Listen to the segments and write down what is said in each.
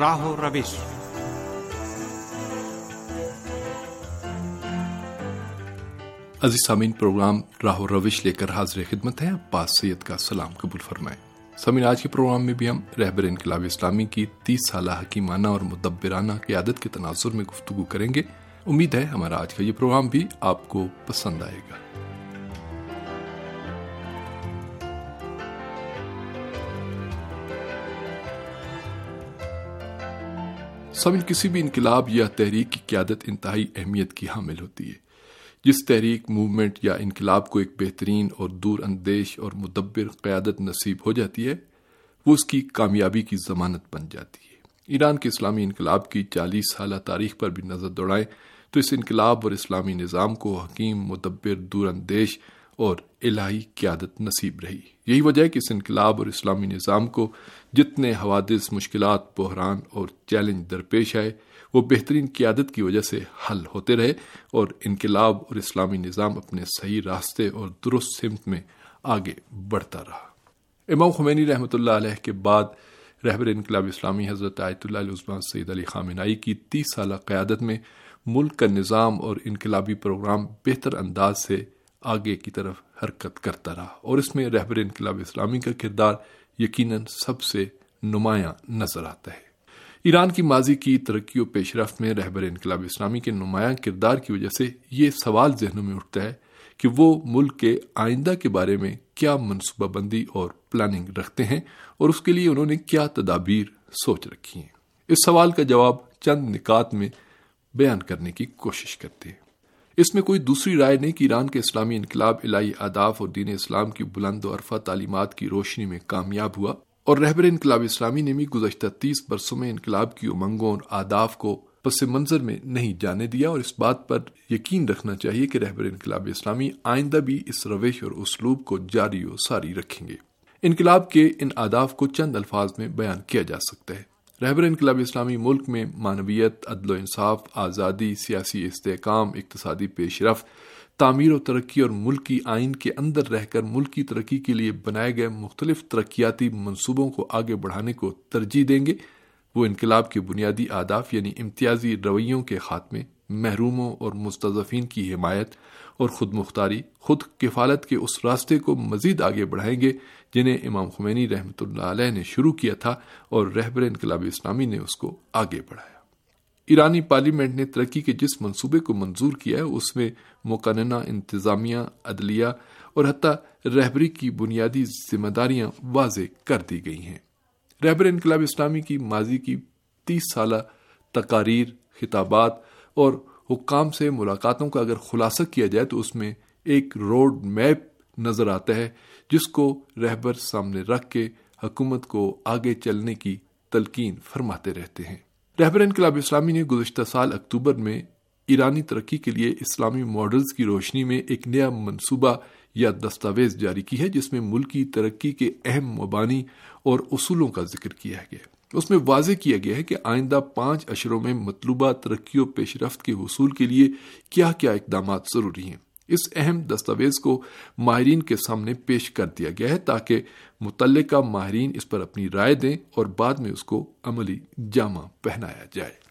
راہ روش۔ عزیز سامعین، پروگرام راہ و روش لے کر حاضر خدمت ہے پاس سید کا سلام قبول فرمائیں۔ سمین آج کے پروگرام میں بھی ہم رہبر انقلاب اسلامی کی تیس سالہ حکیمانہ اور مدبرانہ قیادت کے تناظر میں گفتگو کریں گے۔ امید ہے ہمارا آج کا یہ پروگرام بھی آپ کو پسند آئے گا۔ سمن کسی بھی انقلاب یا تحریک کی قیادت انتہائی اہمیت کی حامل ہوتی ہے۔ جس تحریک، موومنٹ یا انقلاب کو ایک بہترین اور دور اندیش اور مدبر قیادت نصیب ہو جاتی ہے، وہ اس کی کامیابی کی ضمانت بن جاتی ہے۔ ایران کے اسلامی انقلاب کی چالیس سالہ تاریخ پر بھی نظر دوڑائیں تو اس انقلاب اور اسلامی نظام کو حکیم، مدبر، دور اندیش اور الہی قیادت نصیب رہی۔ یہی وجہ ہے کہ اس انقلاب اور اسلامی نظام کو جتنے حوادث، مشکلات، بحران اور چیلنج درپیش آئے، وہ بہترین قیادت کی وجہ سے حل ہوتے رہے اور انقلاب اور اسلامی نظام اپنے صحیح راستے اور درست سمت میں آگے بڑھتا رہا۔ امام خمینی رحمۃ اللہ علیہ کے بعد رہبر انقلاب اسلامی حضرت آیت اللہ علیہ عثمان سید علی خامنائی کی تیس سالہ قیادت میں ملک کا نظام اور انقلابی پروگرام بہتر انداز سے آگے کی طرف حرکت کرتا رہا اور اس میں رہبر انقلاب اسلامی کا کردار یقیناً سب سے نمایاں نظر آتا ہے۔ ایران کی ماضی کی ترقی و پیش رفت میں رہبر انقلاب اسلامی کے نمایاں کردار کی وجہ سے یہ سوال ذہنوں میں اٹھتا ہے کہ وہ ملک کے آئندہ کے بارے میں کیا منصوبہ بندی اور پلاننگ رکھتے ہیں اور اس کے لیے انہوں نے کیا تدابیر سوچ رکھی ہیں۔ اس سوال کا جواب چند نکات میں بیان کرنے کی کوشش کرتے ہیں۔ اس میں کوئی دوسری رائے نہیں کہ ایران کے اسلامی انقلاب الہی آداف اور دین اسلام کی بلند و عرفہ تعلیمات کی روشنی میں کامیاب ہوا اور رہبر انقلاب اسلامی نے بھی گزشتہ تیس برسوں میں انقلاب کی امنگوں اور آداف کو پس منظر میں نہیں جانے دیا اور اس بات پر یقین رکھنا چاہیے کہ رہبر انقلاب اسلامی آئندہ بھی اس روش اور اسلوب کو جاری و ساری رکھیں گے۔ انقلاب کے ان آداف کو چند الفاظ میں بیان کیا جا سکتا ہے۔ رہبر انقلاب اسلامی ملک میں معنویت، عدل و انصاف، آزادی، سیاسی استحکام، اقتصادی پیش رفت، تعمیر و ترقی اور ملکی آئین کے اندر رہ کر ملکی ترقی کے لیے بنائے گئے مختلف ترقیاتی منصوبوں کو آگے بڑھانے کو ترجیح دیں گے، وہ انقلاب کے بنیادی آداف یعنی امتیازی رویوں کے خاتمے محروموں اور مستضفین کی حمایت اور خود مختاری، خود کفالت کے اس راستے کو مزید آگے بڑھائیں گے، جنہیں امام خمینی رحمۃ اللہ علیہ نے شروع کیا تھا اور رہبر انقلاب اسلامی نے اس کو آگے بڑھایا۔ ایرانی پارلیمنٹ نے ترقی کے جس منصوبے کو منظور کیا ہے، اس میں مقننہ، انتظامیہ، عدلیہ اور حتیٰ رہبری کی بنیادی ذمہ داریاں واضح کر دی گئی ہیں۔ رہبر انقلاب اسلامی کی ماضی کی تیس سالہ تقاریر، خطابات اور حکام سے ملاقاتوں کا اگر خلاصہ کیا جائے تو اس میں ایک روڈ میپ نظر آتا ہے، جس کو رہبر سامنے رکھ کے حکومت کو آگے چلنے کی تلقین فرماتے رہتے ہیں۔ رہبر انقلاب اسلامی نے گزشتہ سال اکتوبر میں ایرانی ترقی کے لیے اسلامی ماڈلز کی روشنی میں ایک نیا منصوبہ یا دستاویز جاری کی ہے، جس میں ملکی ترقی کے اہم مبانی اور اصولوں کا ذکر کیا گیا۔ اس میں واضح کیا گیا ہے کہ آئندہ پانچ اشروں میں مطلوبہ ترقی و پیش رفت کے حصول کے لیے کیا کیا اقدامات ضروری ہیں۔ اس اہم دستاویز کو ماہرین کے سامنے پیش کر دیا گیا ہے تاکہ متعلقہ ماہرین اس پر اپنی رائے دیں اور بعد میں اس کو عملی جامہ پہنایا جائے۔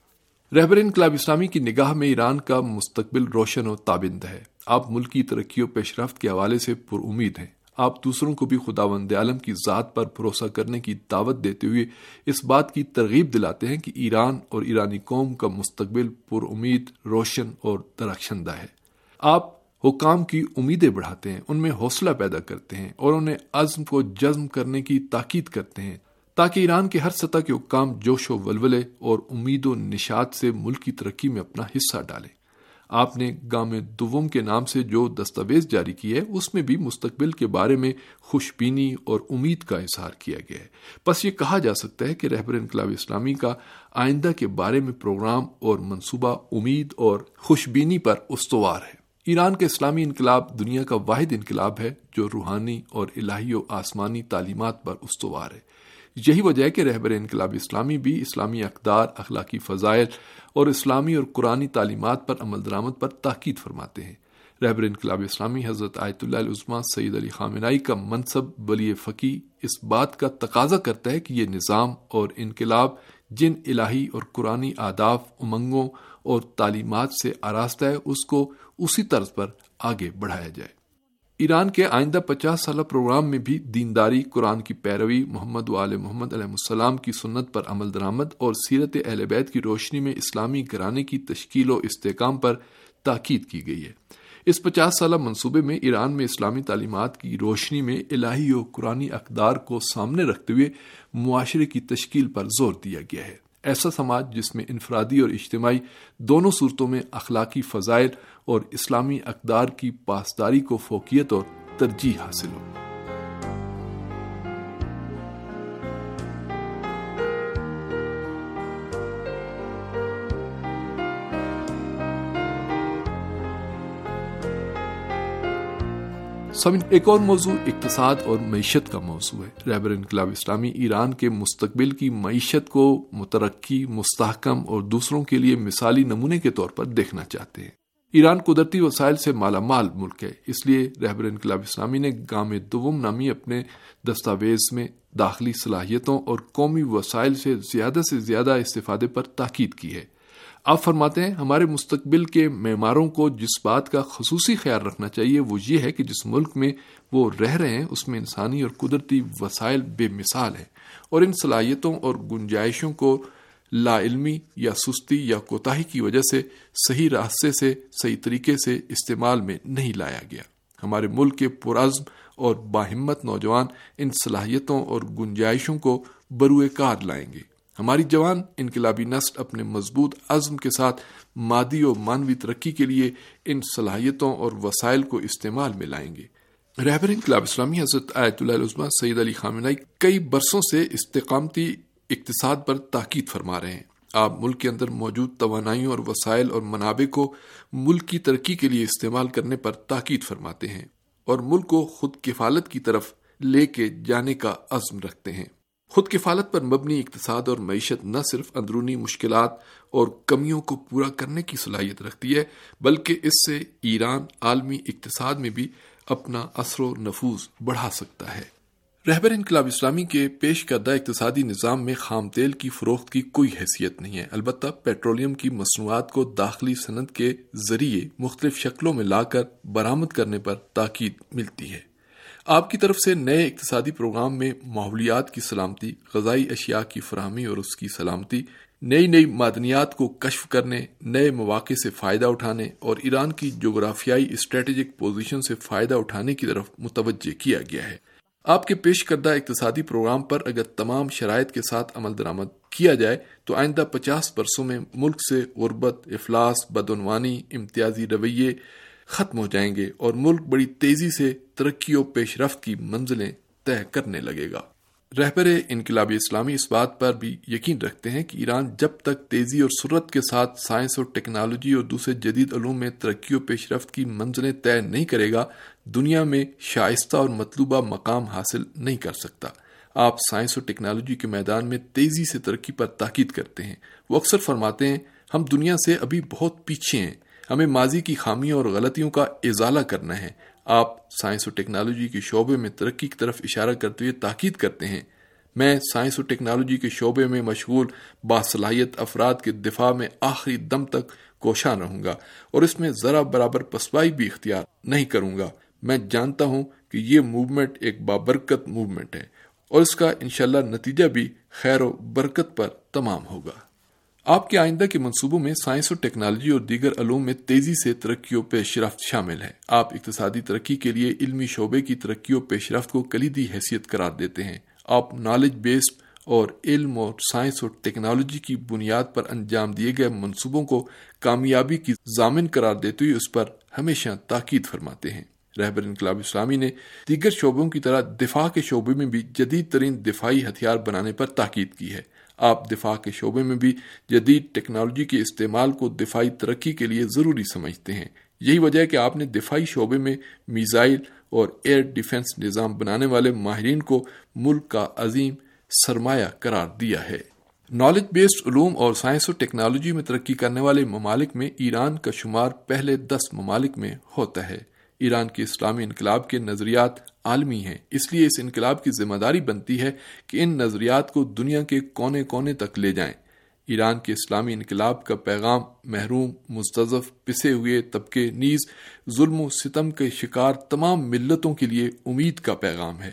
رہبر انقلاب اسلامی کی نگاہ میں ایران کا مستقبل روشن و تابند ہے۔ آپ ملکی ترقی و پیش رفت کے حوالے سے پر امید ہیں۔ آپ دوسروں کو بھی خداوند عالم کی ذات پر بھروسہ کرنے کی دعوت دیتے ہوئے اس بات کی ترغیب دلاتے ہیں کہ ایران اور ایرانی قوم کا مستقبل پر امید، روشن اور درخشندہ ہے۔ آپ حکام کی امیدیں بڑھاتے ہیں، ان میں حوصلہ پیدا کرتے ہیں اور انہیں عزم کو جزم کرنے کی تاکید کرتے ہیں۔ تاکہ ایران کے ہر سطح کے حکام جوش و ولولے اور امید و نشات سے ملک کی ترقی میں اپنا حصہ ڈالیں۔ آپ نے گام دوم کے نام سے جو دستاویز جاری کی ہے، اس میں بھی مستقبل کے بارے میں خوش بینی اور امید کا اظہار کیا گیا ہے۔ بس یہ کہا جا سکتا ہے کہ رہبر انقلاب اسلامی کا آئندہ کے بارے میں پروگرام اور منصوبہ امید اور خوش بینی پر استوار ہے۔ ایران کا اسلامی انقلاب دنیا کا واحد انقلاب ہے، جو روحانی اور الہی و آسمانی تعلیمات پر استوار ہے۔ یہی وجہ ہے کہ رہبر انقلاب اسلامی بھی اسلامی اقدار، اخلاقی فضائل اور اسلامی اور قرآنی تعلیمات پر عمل درآمد پر تاکید فرماتے ہیں۔ رہبر انقلاب اسلامی حضرت آیت اللہ علیہ سید علی خامنائی کا منصب ولی فقی اس بات کا تقاضا کرتا ہے کہ یہ نظام اور انقلاب جن الہی اور قرآن آداف امنگوں اور تعلیمات سے آراستہ ہے، اس کو اسی طرز پر آگے بڑھایا جائے۔ ایران کے آئندہ پچاس سالہ پروگرام میں بھی دینداری، قرآن کی پیروی، محمد و علیہ محمد علیہ السلام کی سنت پر عمل درآمد اور سیرت اہل بیت کی روشنی میں اسلامی گھرانے کی تشکیل و استحکام پر تاکید کی گئی ہے۔ اس پچاس سالہ منصوبے میں ایران میں اسلامی تعلیمات کی روشنی میں الہی و قرآن اقدار کو سامنے رکھتے ہوئے معاشرے کی تشکیل پر زور دیا گیا ہے۔ ایسا سماج جس میں انفرادی اور اجتماعی دونوں صورتوں میں اخلاقی فضائل اور اسلامی اقدار کی پاسداری کو فوقیت اور ترجیح حاصل ہو۔ ایک اور موضوع، اقتصاد اور معیشت کا موضوع ہے۔ رہبر انقلاب اسلامی ایران کے مستقبل کی معیشت کو مترقی، مستحکم اور دوسروں کے لیے مثالی نمونے کے طور پر دیکھنا چاہتے ہیں۔ ایران قدرتی وسائل سے مالا مال ملک ہے، اس لیے رہبر انقلاب اسلامی نے گام دوم نامی اپنے دستاویز میں داخلی صلاحیتوں اور قومی وسائل سے زیادہ سے زیادہ استفادے پر تاکید کی ہے۔ آپ فرماتے ہیں، ہمارے مستقبل کے معماروں کو جس بات کا خصوصی خیال رکھنا چاہیے، وہ یہ ہے کہ جس ملک میں وہ رہ رہے ہیں، اس میں انسانی اور قدرتی وسائل بے مثال ہیں۔ اور ان صلاحیتوں اور گنجائشوں کو لا علمی یا سستی یا کوتاہی کی وجہ سے صحیح راستے سے، صحیح طریقے سے استعمال میں نہیں لایا گیا۔ ہمارے ملک کے پرعزم اور باہمت نوجوان ان صلاحیتوں اور گنجائشوں کو بروئے کار لائیں گے۔ ہماری جوان انقلابی نسل اپنے مضبوط عزم کے ساتھ مادی اور مانوی ترقی کے لیے ان صلاحیتوں اور وسائل کو استعمال میں لائیں گے۔ رہبر انقلاب اسلامی حضرت آیت اللہ عظمہ سعید علی خامنائی کئی برسوں سے استقامتی اقتصاد پر تاکید فرما رہے ہیں۔ آپ ملک کے اندر موجود توانائیوں اور وسائل اور منابع کو ملک کی ترقی کے لیے استعمال کرنے پر تاکید فرماتے ہیں اور ملک کو خود کفالت کی طرف لے کے جانے کا عزم رکھتے ہیں۔ خود کفالت پر مبنی اقتصاد اور معیشت نہ صرف اندرونی مشکلات اور کمیوں کو پورا کرنے کی صلاحیت رکھتی ہے، بلکہ اس سے ایران عالمی اقتصاد میں بھی اپنا اثر و نفوذ بڑھا سکتا ہے۔ رہبر انقلاب اسلامی کے پیش کردہ اقتصادی نظام میں خام تیل کی فروخت کی کوئی حیثیت نہیں ہے۔ البتہ پیٹرولیم کی مصنوعات کو داخلی صنعت کے ذریعے مختلف شکلوں میں لا کر برآمد کرنے پر تاکید ملتی ہے۔ آپ کی طرف سے نئے اقتصادی پروگرام میں ماحولیات کی سلامتی، غذائی اشیاء کی فراہمی اور اس کی سلامتی، نئی نئی معدنیات کو کشف کرنے، نئے مواقع سے فائدہ اٹھانے اور ایران کی جغرافیائی اسٹریٹجک پوزیشن سے فائدہ اٹھانے کی طرف متوجہ کیا گیا ہے۔ آپ کے پیش کردہ اقتصادی پروگرام پر اگر تمام شرائط کے ساتھ عمل درآمد کیا جائے تو آئندہ پچاس برسوں میں ملک سے غربت، افلاس، بدعنوانی، امتیازی رویے ختم ہو جائیں گے اور ملک بڑی تیزی سے ترقی و پیش رفت کی منزلیں طے کرنے لگے گا۔ رہبر انقلابی اسلامی اس بات پر بھی یقین رکھتے ہیں کہ ایران جب تک تیزی اور سرت کے ساتھ سائنس اور ٹیکنالوجی اور دوسرے جدید علوم میں ترقی و پیش رفت کی منزلیں طے نہیں کرے گا، دنیا میں شائستہ اور مطلوبہ مقام حاصل نہیں کر سکتا۔ آپ سائنس اور ٹیکنالوجی کے میدان میں تیزی سے ترقی پر تاکید کرتے ہیں۔ وہ اکثر فرماتے ہیں، ہم دنیا سے ابھی بہت پیچھے ہیں۔ ہمیں ماضی کی خامیوں اور غلطیوں کا ازالہ کرنا ہے۔ آپ سائنس و ٹیکنالوجی کے شعبے میں ترقی کی طرف اشارہ کرتے ہوئے تاکید کرتے ہیں۔ میں سائنس و ٹیکنالوجی کے شعبے میں مشغول باصلاحیت افراد کے دفاع میں آخری دم تک کوشاں رہوں گا اور اس میں ذرا برابر پسوائی بھی اختیار نہیں کروں گا۔ میں جانتا ہوں کہ یہ موومنٹ ایک بابرکت موومنٹ ہے اور اس کا انشاءاللہ نتیجہ بھی خیر و برکت پر تمام ہوگا۔ آپ کے آئندہ کے منصوبوں میں سائنس اور ٹیکنالوجی اور دیگر علوم میں تیزی سے ترقی و پیش رفت شامل ہے آپ اقتصادی ترقی کے لیے علمی شعبے کی ترقی و پیش رفت کو کلیدی حیثیت قرار دیتے ہیں۔ آپ نالج بیسڈ اور علم اور سائنس اور ٹیکنالوجی کی بنیاد پر انجام دیے گئے منصوبوں کو کامیابی کی ضامن قرار دیتے ہوئے اس پر ہمیشہ تاکید فرماتے ہیں۔ رہبر انقلاب اسلامی نے دیگر شعبوں کی طرح دفاع کے شعبے میں بھی جدید ترین دفاعی ہتھیار بنانے پر تاکید کی ہے۔ آپ دفاع کے شعبے میں بھی جدید ٹیکنالوجی کے استعمال کو دفاعی ترقی کے لیے ضروری سمجھتے ہیں۔ یہی وجہ ہے کہ آپ نے دفاعی شعبے میں میزائل اور ایئر ڈیفنس نظام بنانے والے ماہرین کو ملک کا عظیم سرمایہ قرار دیا ہے۔ نالج بیسڈ علوم اور سائنس و ٹیکنالوجی میں ترقی کرنے والے ممالک میں ایران کا شمار پہلے دس ممالک میں ہوتا ہے۔ ایران کے اسلامی انقلاب کے نظریات عالمی ہیں۔ اس لیے اس انقلاب کی ذمہ داری بنتی ہے کہ ان نظریات کو دنیا کے کونے کونے تک لے جائیں۔ ایران کے اسلامی انقلاب کا پیغام محروم مستضف پسے ہوئے طبقے نیز ظلم و ستم کے شکار تمام ملتوں کے لیے امید کا پیغام ہے۔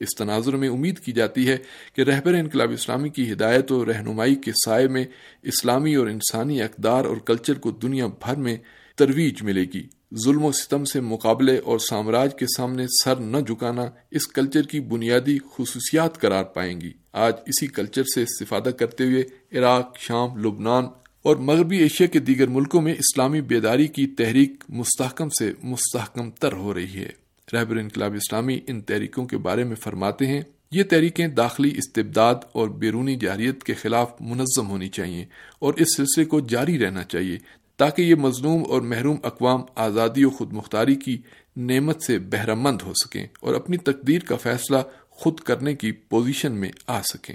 اس تناظر میں امید کی جاتی ہے کہ رہبر انقلاب اسلامی کی ہدایت و رہنمائی کے سائے میں اسلامی اور انسانی اقدار اور کلچر کو دنیا بھر میں ترویج ملے گی۔ ظلم و ستم سے مقابلے اور سامراج کے سامنے سر نہ جھکانا اس کلچر کی بنیادی خصوصیات قرار پائیں گی۔ آج اسی کلچر سے استفادہ کرتے ہوئے عراق، شام، لبنان اور مغربی ایشیا کے دیگر ملکوں میں اسلامی بیداری کی تحریک مستحکم سے مستحکم تر ہو رہی ہے۔ رہبر انقلاب اسلامی ان تحریکوں کے بارے میں فرماتے ہیں، یہ تحریکیں داخلی استبداد اور بیرونی جاریت کے خلاف منظم ہونی چاہیے اور اس سلسلے کو جاری رہنا چاہیے تاکہ یہ مظلوم اور محروم اقوام آزادی و خود مختاری کی نعمت سے بہرہ مند ہو سکیں اور اپنی تقدیر کا فیصلہ خود کرنے کی پوزیشن میں آ سکیں۔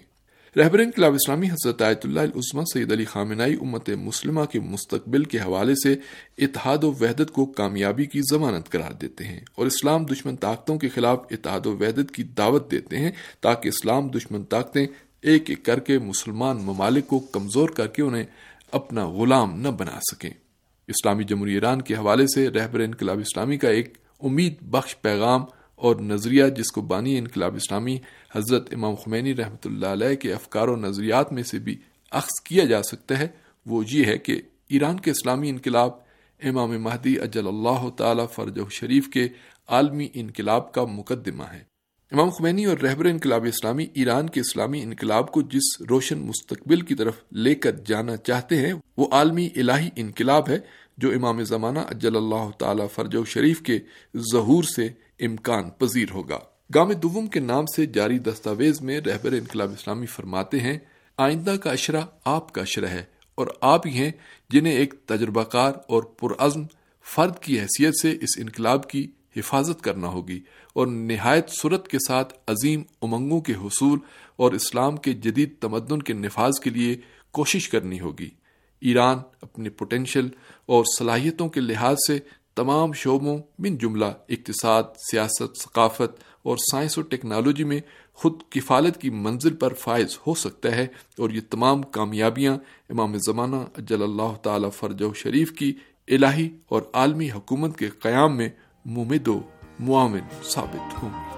رہبر انقلاب اسلامی حضرت آیت اللہ العظمہ سید علی خامنائی امت مسلمہ کے مستقبل کے حوالے سے اتحاد و وحدت کو کامیابی کی ضمانت قرار دیتے ہیں اور اسلام دشمن طاقتوں کے خلاف اتحاد و وحدت کی دعوت دیتے ہیں تاکہ اسلام دشمن طاقتیں ایک ایک کر کے مسلمان ممالک کو کمزور کر کے انہیں اپنا غلام نہ بنا سکیں۔ اسلامی جمہوری ایران کے حوالے سے رہبر انقلاب اسلامی کا ایک امید بخش پیغام اور نظریہ جس کو بانی انقلاب اسلامی حضرت امام خمینی رحمۃ اللہ علیہ کے افکار و نظریات میں سے بھی اخذ کیا جا سکتا ہے، وہ یہ ہے کہ ایران کے اسلامی انقلاب امام مہدی اجل اللہ تعالی فرج شریف کے عالمی انقلاب کا مقدمہ ہے۔ امام خمینی اور رہبر انقلاب اسلامی ایران کے اسلامی انقلاب کو جس روشن مستقبل کی طرف لے کر جانا چاہتے ہیں، وہ عالمی الہی انقلاب ہے، جو امام زمانہ اجل اللہ تعالی فرج شریف کے ظہور سے امکان پذیر ہوگا۔ گام دوم کے نام سے جاری دستاویز میں رہبر انقلاب اسلامی فرماتے ہیں، آئندہ کا اشرہ آپ کا اشرہ ہے، اور آپ ہی ہیں جنہیں ایک تجربہ کار اور پرعزم فرد کی حیثیت سے اس انقلاب کی حفاظت کرنا ہوگی اور نہایت صورت کے ساتھ عظیم امنگوں کے حصول اور اسلام کے جدید تمدن کے نفاذ کے لیے کوشش کرنی ہوگی۔ ایران اپنے پوٹینشل اور صلاحیتوں کے لحاظ سے تمام شعبوں من جملہ اقتصاد، سیاست، ثقافت اور سائنس و ٹیکنالوجی میں خود کفالت کی منزل پر فائز ہو سکتا ہے اور یہ تمام کامیابیاں امام زمانہ اجل اللہ تعالی فرج و شریف کی الہی اور عالمی حکومت کے قیام میں ممد و معاون ثابت ہوں گے